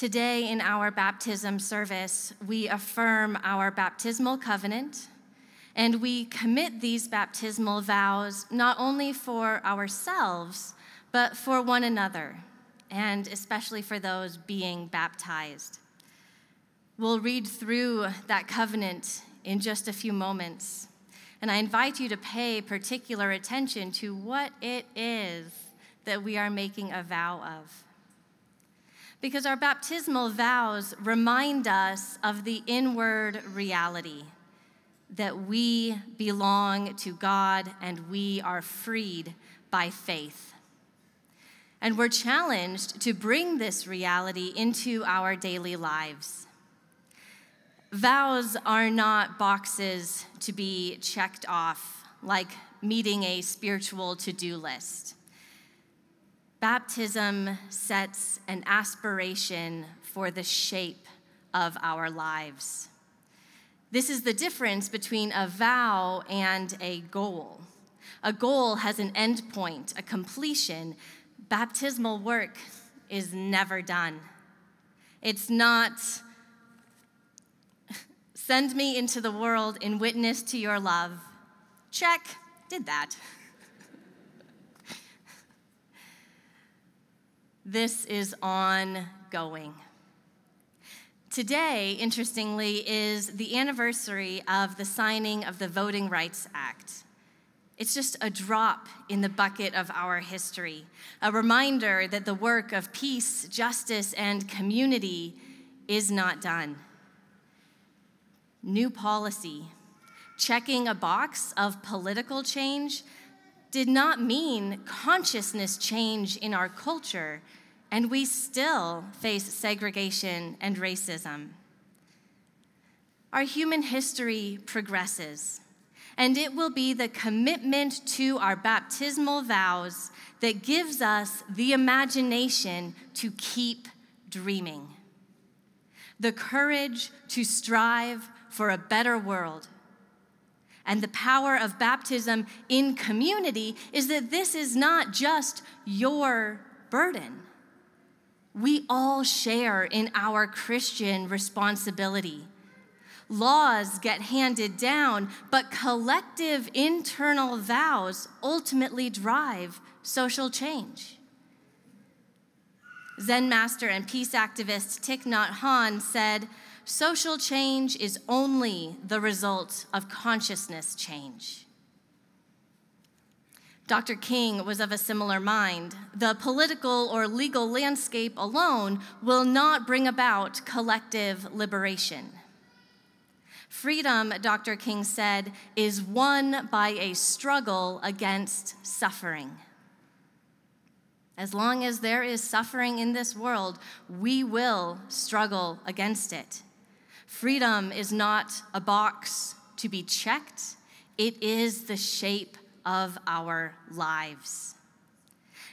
Today, in our baptism service, we affirm our baptismal covenant and we commit these baptismal vows not only for ourselves, but for one another, and especially for those being baptized. We'll read through that covenant in just a few moments, and I invite you to pay particular attention to what it is that we are making a vow of. Because our baptismal vows remind us of the inward reality that we belong to God and we are freed by faith. And we're challenged to bring this reality into our daily lives. Vows are not boxes to be checked off like meeting a spiritual to do list. Baptism sets an aspiration for the shape of our lives. This is the difference between a vow and a goal. A goal has an end point, a completion. Baptismal work is never done. It's not send me into the world in witness to your love. Check, did that. This is ongoing. Today, interestingly, is the anniversary of the signing of the Voting Rights Act. It's just a drop in the bucket of our history, a reminder that the work of peace, justice, and community is not done. New policy, checking a box of political change, did not mean consciousness change in our culture and we still face segregation and racism. Our human history progresses, and it will be the commitment to our baptismal vows that gives us the imagination to keep dreaming, the courage to strive for a better world. And the power of baptism in community is that this is not just your burden we all share in our Christian responsibility. Laws get handed down, but collective internal vows ultimately drive social change. Zen master and peace activist Thich Nhat Hanh said, Social change is only the result of consciousness change. Dr. King was of a similar mind. The political or legal landscape alone will not bring about collective liberation. Freedom, Dr. King said, is won by a struggle against suffering. As long as there is suffering in this world, we will struggle against it. Freedom is not a box to be checked, it is the shape of our lives.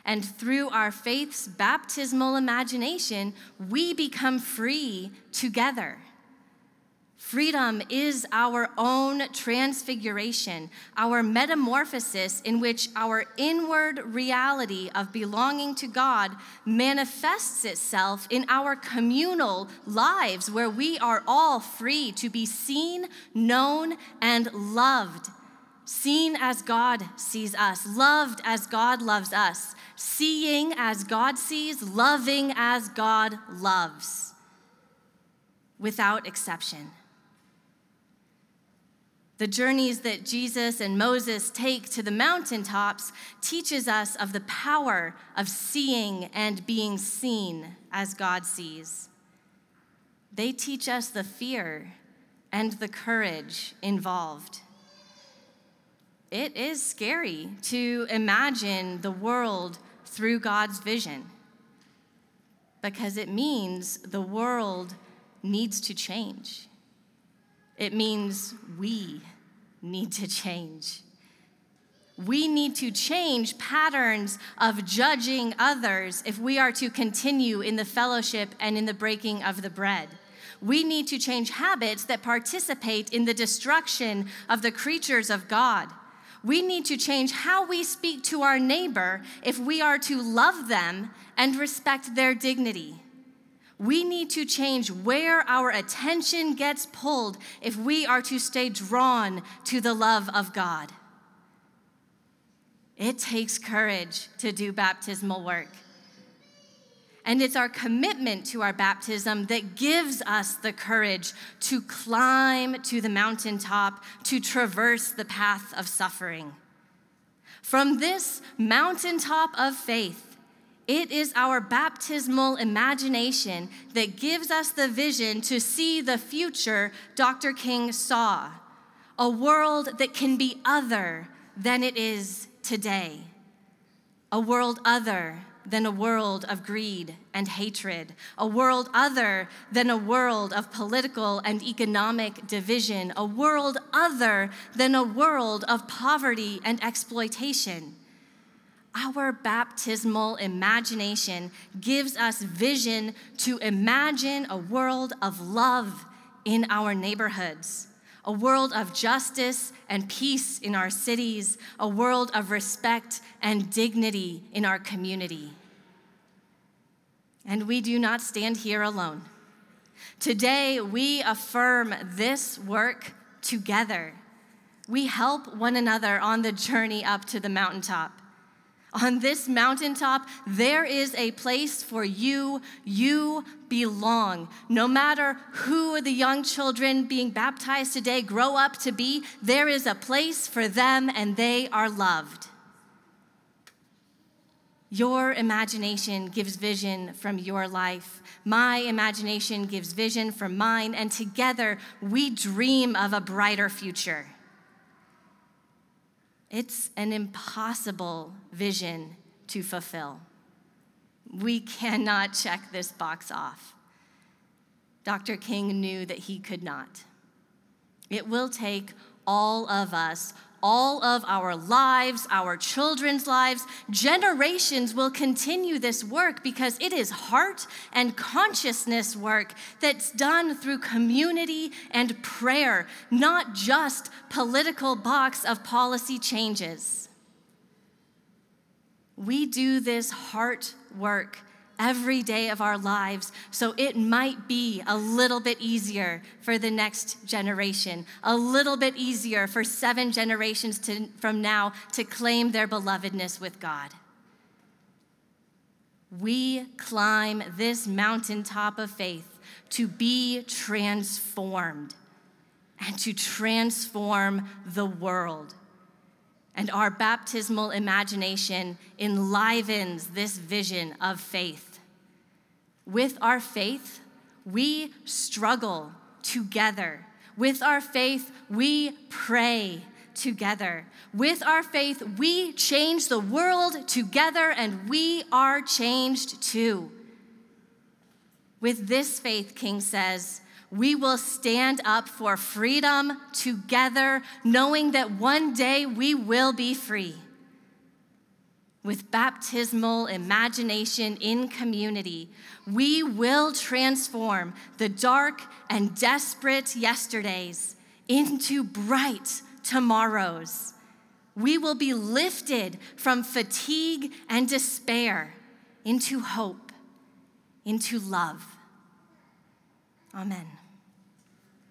And through our faith's baptismal imagination, we become free together. Freedom is our own transfiguration, our metamorphosis in which our inward reality of belonging to God manifests itself in our communal lives, where we are all free to be seen, known, and loved. Seen as God sees us, loved as God loves us, seeing as God sees, loving as God loves, without exception. The journeys that Jesus and Moses take to the mountaintops teaches us of the power of seeing and being seen as God sees. They teach us the fear and the courage involved it is scary to imagine the world through God's vision because it means the world needs to change. It means we need to change. We need to change patterns of judging others if we are to continue in the fellowship and in the breaking of the bread. We need to change habits that participate in the destruction of the creatures of God. We need to change how we speak to our neighbor if we are to love them and respect their dignity. We need to change where our attention gets pulled if we are to stay drawn to the love of God. It takes courage to do baptismal work. And it's our commitment to our baptism that gives us the courage to climb to the mountaintop, to traverse the path of suffering. From this mountaintop of faith, it is our baptismal imagination that gives us the vision to see the future Dr. King saw a world that can be other than it is today, a world other than a world of greed and hatred, a world other than a world of political and economic division, a world other than a world of poverty and exploitation. Our baptismal imagination gives us vision to imagine a world of love in our neighborhoods, a world of justice and peace in our cities, a world of respect and dignity in our community. And we do not stand here alone. Today, we affirm this work together. We help one another on the journey up to the mountaintop. On this mountaintop, there is a place for you. You belong. No matter who the young children being baptized today grow up to be, there is a place for them and they are loved. Your imagination gives vision from your life. My imagination gives vision from mine, and together we dream of a brighter future. It's an impossible vision to fulfill. We cannot check this box off. Dr. King knew that he could not. It will take all of us all of our lives, our children's lives. Generations will continue this work because it is heart and consciousness work that's done through community and prayer, not just political box of policy changes. We do this heart work every day of our lives so it might be a little bit easier for the next generation, a little bit easier for seven generations to, from now to claim their belovedness with God. We climb this mountaintop of faith to be transformed and to transform the world. And our baptismal imagination enlivens this vision of faith. With our faith, we struggle together. With our faith, we pray together. With our faith, we change the world together, and we are changed too. With this faith, King says, we will stand up for freedom together, knowing that one day we will be free. With baptismal imagination in community, we will transform the dark and desperate yesterdays into bright tomorrows. We will be lifted from fatigue and despair into hope, into love. Amen.